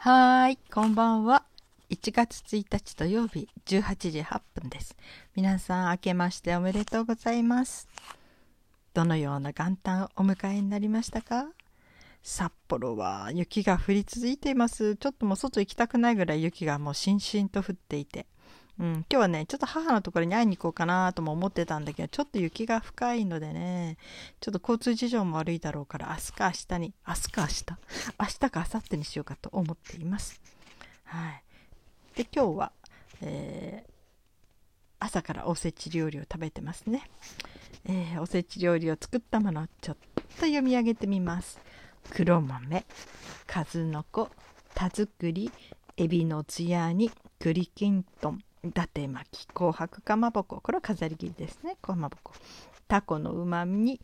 はーい、こんばんは。1月1日土曜日18時8分です。皆さん明けましておめでとうございます。どのような元旦をお迎えになりましたか？札幌は雪が降り続いています。ちょっともう外行きたくないぐらい雪がもうしんしんと降っていて。うん、今日はね、ちょっと母のところに会いに行こうかなとも思ってたんだけど、ちょっと雪が深いのでね、ちょっと交通事情も悪いだろうから、明日か明日に、明日か明日、明日か明後日にしようかと思っています。はい。で、今日は、えー朝からおせち料理を食べてますね。えーおせち料理を作ったものをちょっと読み上げてみます。黒豆、数の子、田作り、エビのつや煮、栗きんとん、伊達巻き、紅白かまぼこ、これは飾り切りですね、かまぼこ。タコのうまみに、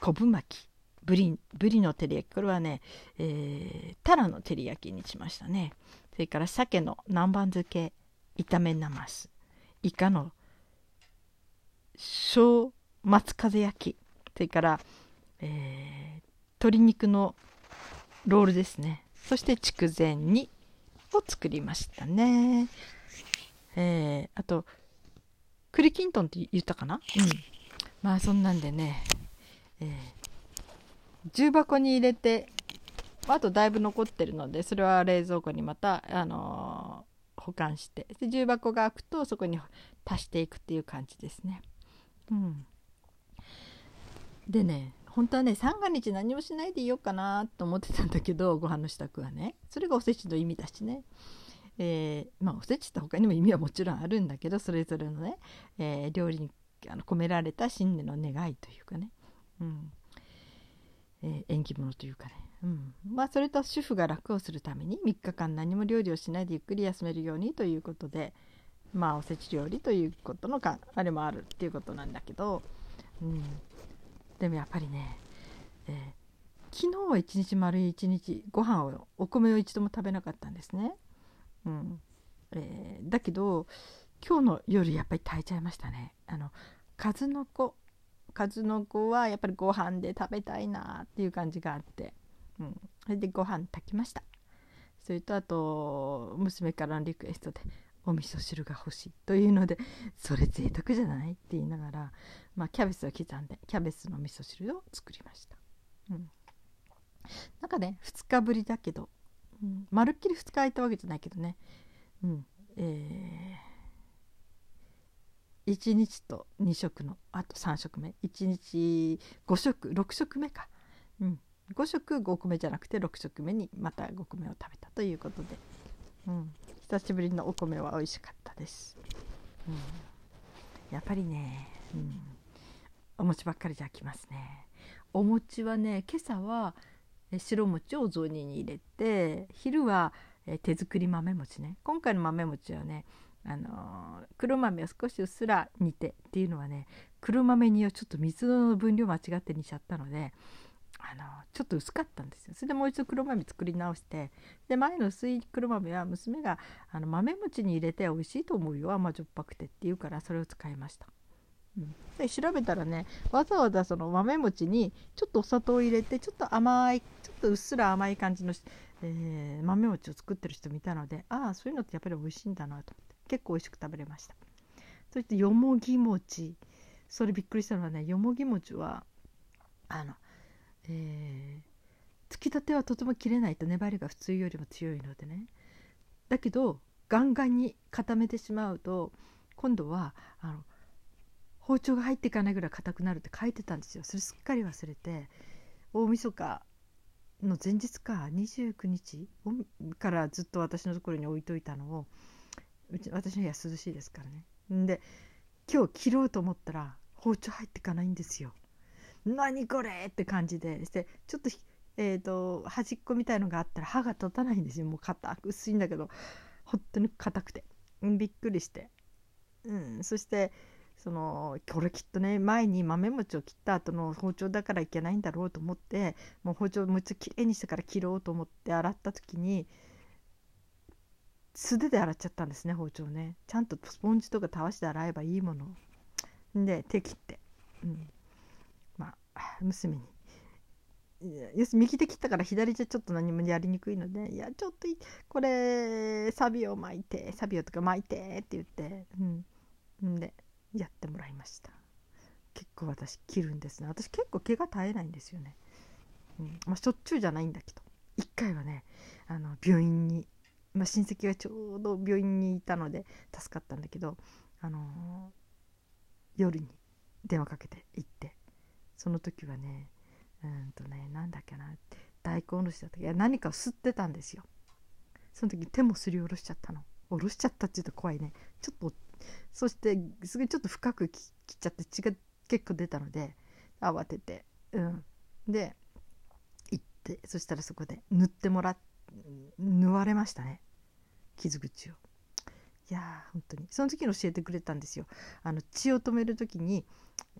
昆布巻き、ブリブリの照り焼き、これはね、えータラの照り焼きにしましたね。それから鮭の南蛮漬け、炒めなます、イカの小松風焼き、それから、えー鶏肉のロールですね。そして筑前煮を作りましたね。えーあと、栗きんとんって言ったかな？うん。まあそんなんでね、えー重箱に入れて、あとだいぶ残ってるので、それは冷蔵庫にまた、あのー保管してで重箱が開くとそこに足していくっていう感じですね。うん、でね本当はね三が日何もしないでいようかなと思ってたんだけどご飯の支度はねそれがおせちの意味だしね。えーまあおせちって他にも意味はもちろんあるんだけどそれぞれのね、えー料理にあの込められた新年の願いというかね、うん。えー縁起物というかね、うん、まあそれと主婦が楽をするために3日間何も料理をしないでゆっくり休めるようにということでまあおせち料理ということのかあれもあるっていうことなんだけど、うん、でもやっぱりね、えー昨日は一日丸一日ご飯をお米を一度も食べなかったんですね。うん。えーだけど今日の夜やっぱり炊いちゃいましたね。あの数の子数の子はやっぱりご飯で食べたいなっていう感じがあって、うん、それでご飯炊きました。それとあと娘からのリクエストでお味噌汁が欲しいというのでそれ贅沢じゃないって言いながら、まあ、キャベツを刻んでキャベツの味噌汁を作りました、うん、なんかね2日ぶりだけど、うん、まるっきり2日空いたわけじゃないけどね。うん。えー。1日と2食のあと3食目。1日5食6食目か、うん、5食5米じゃなくて6食目にまた5米を食べたということで、うん、久しぶりのお米は美味しかったです、うん、やっぱりね、うん、お餅ばっかりじゃ飽きますね。お餅はね今朝は白餅を雑煮に入れて昼は手作り豆餅ね今回の豆餅はねあの黒豆を少しうっすら煮てっていうのはね黒豆煮をちょっと水の分量間違って煮ちゃったので、あのちょっと薄かったんですよそれでもう一度黒豆作り直してで前の薄い黒豆は娘があの豆餅に入れて美味しいと思うよ甘じょっぱくてって言うからそれを使いました。で調べたらねわざわざその豆餅にちょっとお砂糖を入れてちょっと甘いちょっとうっすら甘い感じの、えー豆餅を作ってる人見たのでああそういうのってやっぱり美味しいんだなと思って結構美味しく食べれました。そしてよもぎ餅。それびっくりしたのはねよもぎ餅はあの、えーつきたてはとても切れないと粘りが普通よりも強いのでね。だけどガンガンに固めてしまうと今度はあの包丁が入っていかないぐらい硬くなるって書いてたんですよ。それすっかり忘れて。大晦日の前日か。29日からずっと私のところに置いといたのをうち私の部屋涼しいですからね。で今日切ろうと思ったら包丁入っていかないんですよ。何これって感じで。してちょっとえー、と端っこみたいのがあったら歯が立たないんですよ。もう硬く薄いんだけど本当に硬くて。びっくりして、うん、そしてそのこれきっとね前に豆餅を切った後の包丁だからいけないんだろうと思ってもう包丁をもう一度きれいにしてから切ろうと思って洗った時に素手で洗っちゃったんですね包丁ね。ちゃんとスポンジとかたわしで洗えばいいもの。で手切って、うん、まあ娘に。要するに右手切ったから左じゃちょっと何もやりにくいので「いやちょっとこれサビを巻いてサビをとか巻いて」って言って。うんでやってもらいました。結構私切るんですね。私結構毛が絶えないんですよね、うん。まあ、しょっちゅうじゃないんだけど。一回はねあの病院に、まあ、親戚がちょうど病院にいたので助かったんだけど、あのー、夜に電話かけて行ってその時はねうんとねなんだっけな大根おろしだったいや何かを吸ってたんですよ。その時手もすりおろしちゃったの。おろしちゃったって言うと怖いね。ちょっとそしてすごいちょっと深く切っちゃって血が結構出たので慌てて。うん。で行ってそしたらそこで塗ってもらっ縫われましたね。傷口を。いや本当に。その時に教えてくれたんですよ。あの血を止める時に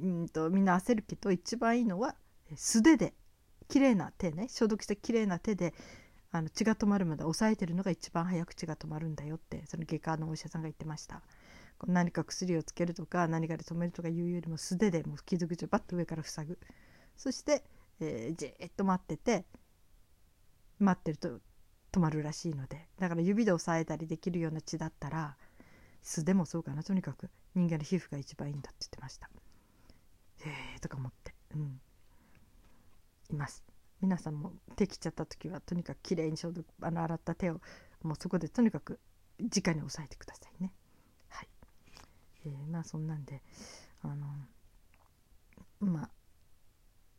うんとみんな焦るけど一番いいのは素手で綺麗な手ね消毒した綺麗な手であの血が止まるまで押さえてるのが一番早く血が止まるんだよってその外科のお医者さんが言ってました。何か薬をつけるとか何かで止めるとかいうよりも素手でもう傷口をバッと上から塞ぐ。そして、えー、じっと待ってて待ってると止まるらしいので。だから指で押さえたりできるような血だったら素でもそうかな。とにかく人間の皮膚が一番いいんだって言ってました。えーとか思って、うん、います。皆さんも手切っちゃった時はとにかくきれいに消毒あの洗った手をもうそこでとにかく直に押さえてくださいね、えー、まあそんなんであのまあ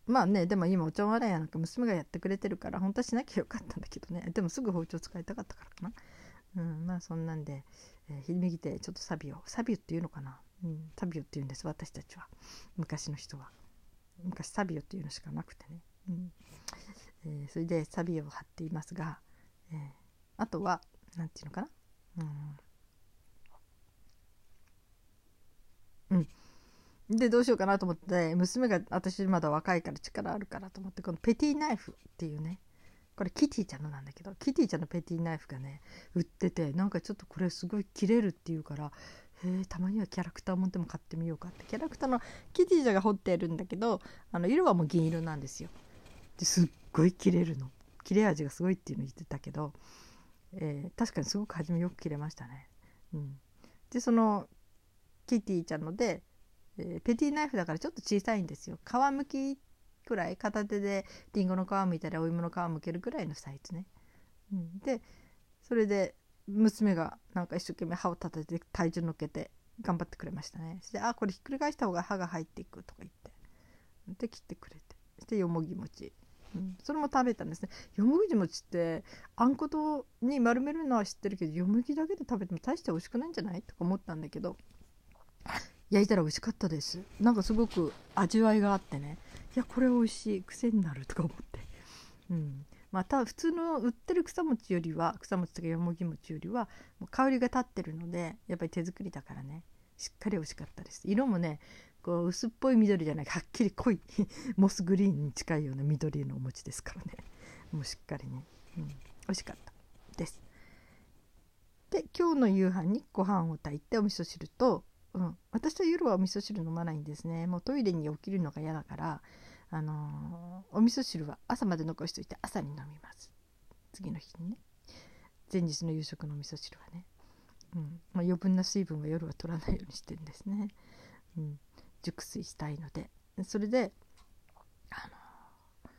まあねでも今お茶笑いやなんか娘がやってくれてるから本当はしなきゃよかったんだけどね。でもすぐ包丁使いたかったからかな。うんまあそんなんで、えー、右手ちょっとサビをサビっていうのかな、うん、サビオっていうんです私たちは。昔の人は。昔サビオっていうのしかなくてね。うん。えー、それでサビを貼っていますが、えー、あとは何て言うのかな。うん、うん、でどうしようかなと思って娘が私まだ若いから力あるからと思ってこのペティナイフっていうねこれキティちゃんのなんだけどキティちゃんのペティナイフがね売っててなんかちょっとこれすごい切れるっていうからへえたまにはキャラクター持っても買ってみようかって。キャラクターのキティちゃんが彫ってるんだけどあの色はもう銀色なんですよ。ですっごい切れるの。切れ味がすごいっていうの言ってたけど、えー、確かにすごく初めよく切れましたね。うん、でそのキティちゃんので、えー、ペティナイフだからちょっと小さいんですよ。皮むきくらい片手でりんごの皮むいたりお芋の皮むけるぐらいのサイズね。うん、でそれで娘がなんか一生懸命歯を立てて体重乗っけて頑張ってくれましたね。そして「あこれひっくり返した方が歯が入っていく」とか言って。で切ってくれて。そしてよもぎ餅。うん、それも食べたんですね。よもぎ餅ってあんことに丸めるのは知ってるけどよもぎだけで食べても大して美味しくないんじゃない？とか思ったんだけど焼いたら美味しかったです。なんかすごく味わいがあってね。いやこれ美味しい癖になるとか思って。うん。また普通の売ってる草餅よりは草餅とかよもぎ餅よりはもう香りが立ってるのでやっぱり手作りだからね。しっかり美味しかったです。色もねこう薄っぽい緑じゃないはっきり濃い モスグリーンに近いような緑のお餅ですからね。もうしっかりね、うん、美味しかったです。で今日の夕飯にご飯を炊いてお味噌汁と、うん、私は夜はお味噌汁飲まないんですね。もうトイレに起きるのが嫌だからあのー、お味噌汁は朝まで残しといて朝に飲みます。次の日にね。前日の夕食のお味噌汁はね、うん。まあ、余分な水分は夜は取らないようにしてるんですね、うん、熟睡したいので。それであの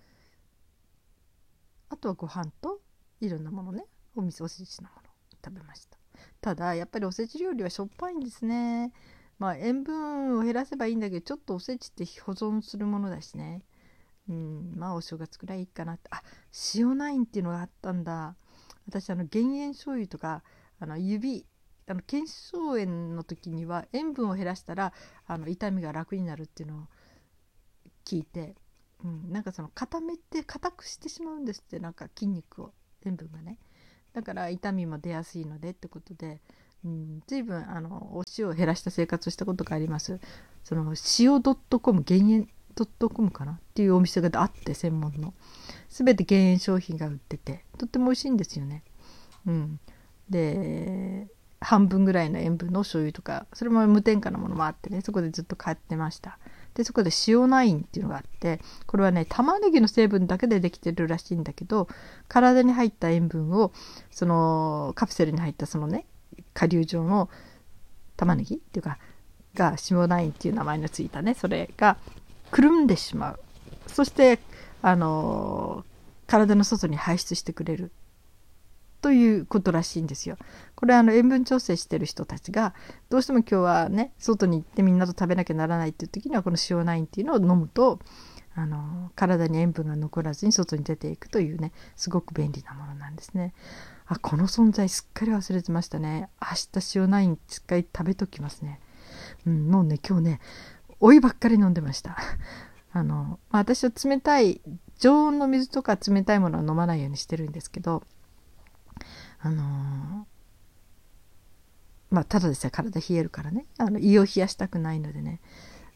あとはご飯といろんなものね。お味噌おせちのもの食べました。ただやっぱりおせち料理はしょっぱいんですね。まあ塩分を減らせばいいんだけどちょっとおせちって保存するものだしね。うんまあお正月くらいいいかなって。あ塩ナインっていうのがあったんだ。私あの減塩醤油とかあの指あの腱鞘炎の時には塩分を減らしたらあの痛みが楽になるっていうのを聞いて、うん、なんかその固めて硬くしてしまうんですってなんか筋肉を塩分がね。だから痛みも出やすいのでってことで、うん、随分あのお塩を減らした生活をしたことがあります。その塩 .com 減塩 .com かなっていうお店があって専門の。全て減塩商品が売っててとっても美味しいんですよね。うん。で半分ぐらいの塩分の醤油とかそれも無添加のものもあってねそこでずっと買ってました。でそこで塩ナインっていうのがあってこれはね玉ねぎの成分だけでできてるらしいんだけど体に入った塩分をそのカプセルに入ったそのね顆粒状の玉ねぎっていうかが塩ナインっていう名前のついたねそれがくるんでしまう。そしてあの体の外に排出してくれる。ということらしいんですよ。これあの塩分調整してる人たちがどうしても今日はね外に行ってみんなと食べなきゃならないっていう時にはこの塩ナインっていうのを飲むとあの体に塩分が残らずに外に出ていくというねすごく便利なものなんですね。あこの存在すっかり忘れてましたね。明日塩ナインしっかり食べときますね。うん、もうね今日ねお湯ばっかり飲んでました。あの、まあ、私は冷たい常温の水とか冷たいものは飲まないようにしてるんですけどあのー、まあただでさえ体冷えるからね。あの胃を冷やしたくないのでね。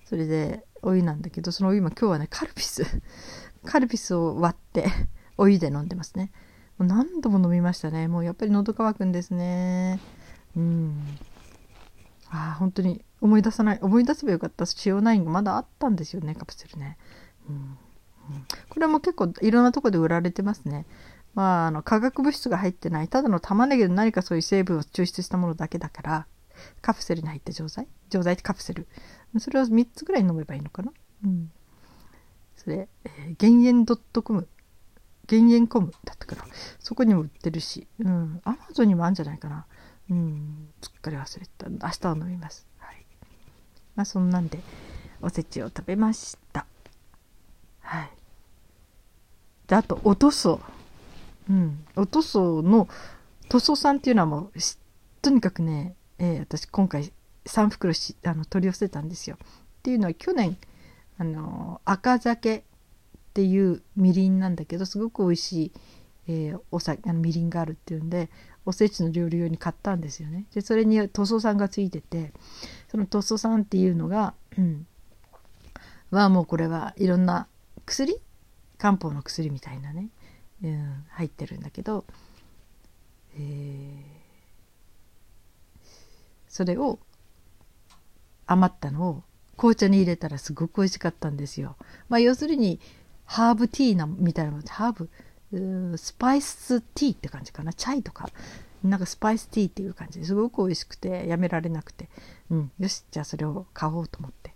それでお湯なんだけどそのお湯も今日はねカルピス。カルピスを割って お湯で飲んでますね。もう何度も飲みましたね。もうやっぱり喉乾くんですね。うん。ああ本当に思い出さない。思い出せばよかった。塩ナインがまだあったんですよねカプセルね、うん、うん、これも結構いろんなとこで売られてますね。まあ、あの化学物質が入ってないただの玉ねぎの何かそういう成分を抽出したものだけだからカプセルに入った錠剤？錠剤ってカプセル。それを3つぐらい飲めばいいのかな？うん。それ、えー、減塩 .com 減塩コムだったからそこにも売ってるし。うん。アマゾンにもあるんじゃないかな？うん。すっかり忘れた。明日は飲みます。はい。まあそんなんでおせちを食べました。はい。であとおとそうん、お塗装の塗装さんっていうのはもうとにかくね、えー、私今回3袋しあの取り寄せたんですよ。っていうのは去年あの赤酒っていうみりんなんだけどすごく美味しい、えー、お酒あのみりんがあるっていうんでおせちの料理用に買ったんですよね。でそれに塗装さんがついててその塗装さんっていうのが、うん、はもうこれはいろんな薬？漢方の薬みたいなねうん、入ってるんだけど、えー、それを余ったのを紅茶に入れたらすごく美味しかったんですよ。まあ、要するにハーブティーなみたいなものハーブスパイスティーって感じかな？チャイとか。なんかスパイスティーっていう感じ。ですごく美味しくてやめられなくて、うん、よしじゃあそれを買おうと思って。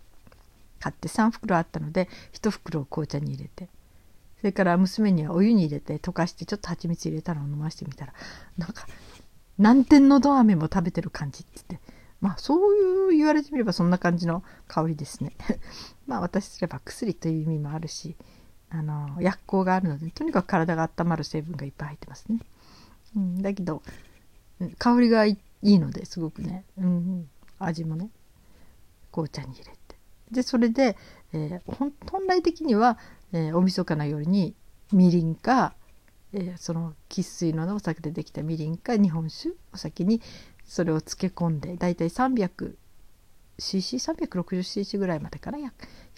買って3袋あったので1袋を紅茶に入れて。それから娘にはお湯に入れて溶かしてちょっと蜂蜜入れたのを飲ましてみたらなんか南天のど飴も食べてる感じって言って。まあそういう言われてみればそんな感じの香りですね。まあ私すれば薬という意味もあるしあの薬効があるのでとにかく体が温まる成分がいっぱい入ってますね、うん、だけど香りがいいのですごくね、うん、味もね紅茶に入れて。でそれで、えー、本来的にはえー、大晦日の夜にみりんか、えー、その生粋のお酒でできたみりんか日本酒お酒にそれを漬け込んでだいたい 300cc360cc ぐらいまでかな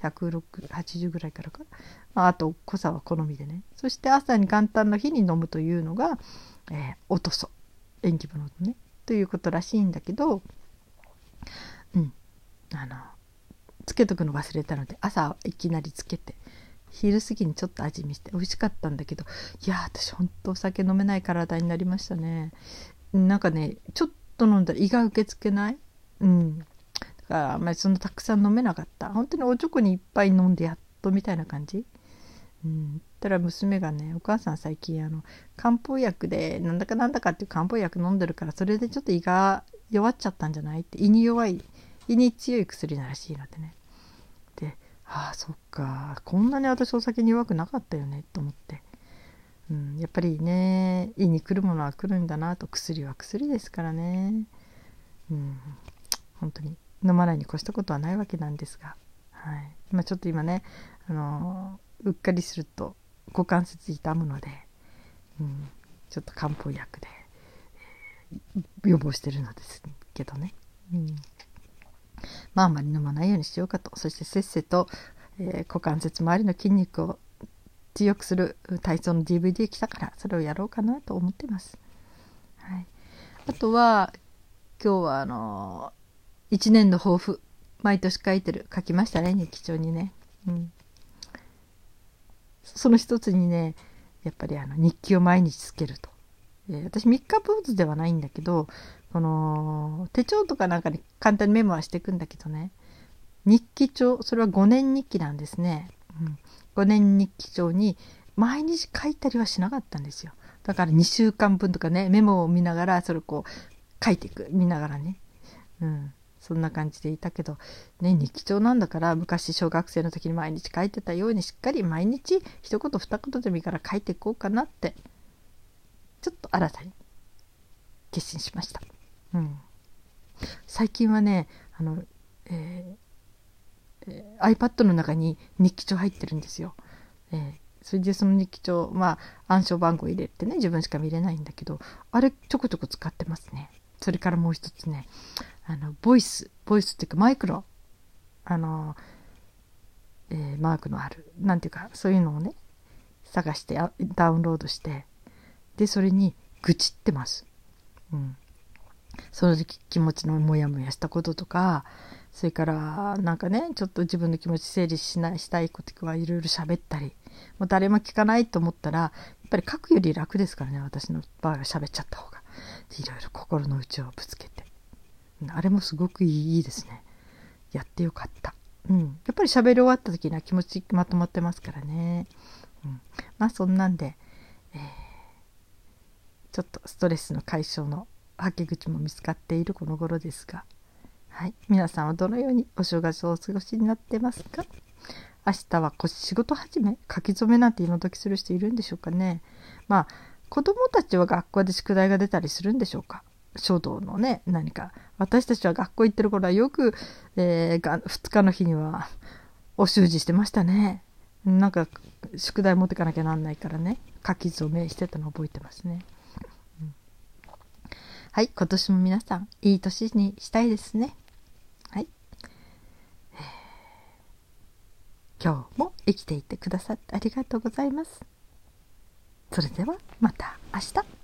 180ぐらいからか、まあ、あと濃さは好みでね。そして朝に元旦の日に飲むというのが、えー、おとそ縁起物ね。ということらしいんだけどうん。あのつけとくの忘れたので朝いきなりつけて昼過ぎにちょっと味見して美味しかったんだけどいや私ほんとお酒飲めない体になりましたね。なんかねちょっと飲んだら胃が受け付けない？うん。だからあんまりそんなたくさん飲めなかった。本当におちょこにいっぱい飲んでやっとみたいな感じ？うん。たら娘がねお母さん最近あの漢方薬でなんだかなんだかっていう漢方薬飲んでるからそれでちょっと胃が弱っちゃったんじゃない？って胃に弱い胃に強い薬ならしいのでね。ああそっか。こんなに私お酒に弱くなかったよねと思って、うん、やっぱりね胃に来るものは来るんだなと。薬は薬ですからね、うん、本当に。飲まないに越したことはないわけなんですが、はい。まあ、ちょっと今ね、あのうっかりすると股関節痛むので、うん、ちょっと漢方薬で、予防してるのですけどね。うん。まああまり飲まないようにしようかと。そしてせっせと、えー、股関節周りの筋肉を強くする体操の DVD 来たからそれをやろうかなと思ってます。はい、あとは今日はあの1年の抱負毎年書いてる。書きましたね日記帳にね、うん、その一つにねやっぱりあの日記を毎日つけると、えー、私三日坊主ではないんだけどこの手帳とかなんかに簡単にメモはしていくんだけどね。日記帳それは5年日記なんですね、うん、5年日記帳に毎日書いたりはしなかったんですよ。だから2週間分とかねメモを見ながらそれをこう書いていく見ながらね、うん、そんな感じでいたけど、ね、日記帳なんだから昔小学生の時に毎日書いてたようにしっかり毎日一言二言でもいいから書いていこうかなってちょっと新たに決心しました。うん、最近はねあの、えー、iPad の中に日記帳入ってるんですよ。えーそれでその日記帳まあ暗証番号入れてね自分しか見れないんだけどあれちょこちょこ使ってますねそれからもう一つねあのボイスボイスっていうかマイクのあの、えー、マークのあるなんていうかそういうのをね探してダウンロードしてでそれに愚痴ってます。うん、その時気持ちのモヤモヤしたこととかそれからなんかねちょっと自分の気持ち整理しないしたいことはいろいろ喋ったりもう誰も聞かないと思ったらやっぱり書くより楽ですからね私の場合は喋っちゃった方がいろいろ心の内をぶつけてあれもすごくいいですね。やってよかった。うん。やっぱり喋り終わった時には気持ちまとまってますからね。うん。まあそんなんで、えー、ちょっとストレスの解消のはけ口も見つかっているこの頃ですが、はい。皆さんはどのようにお正月をお過ごしになってますか？明日は仕事始め書き初めなんて今時する人いるんでしょうかね。まあ子供たちは学校で宿題が出たりするんでしょうか？書道のね何か。私たちは学校行ってる頃はよく、えー、2日の日にはお習字してましたね。なんか宿題持ってかなきゃなんないからね。書き初めしてたの覚えてますね、はい今年も皆さんいい年にしたいですね。はい、今日も生きていてくださってありがとうございます。それではまた明日。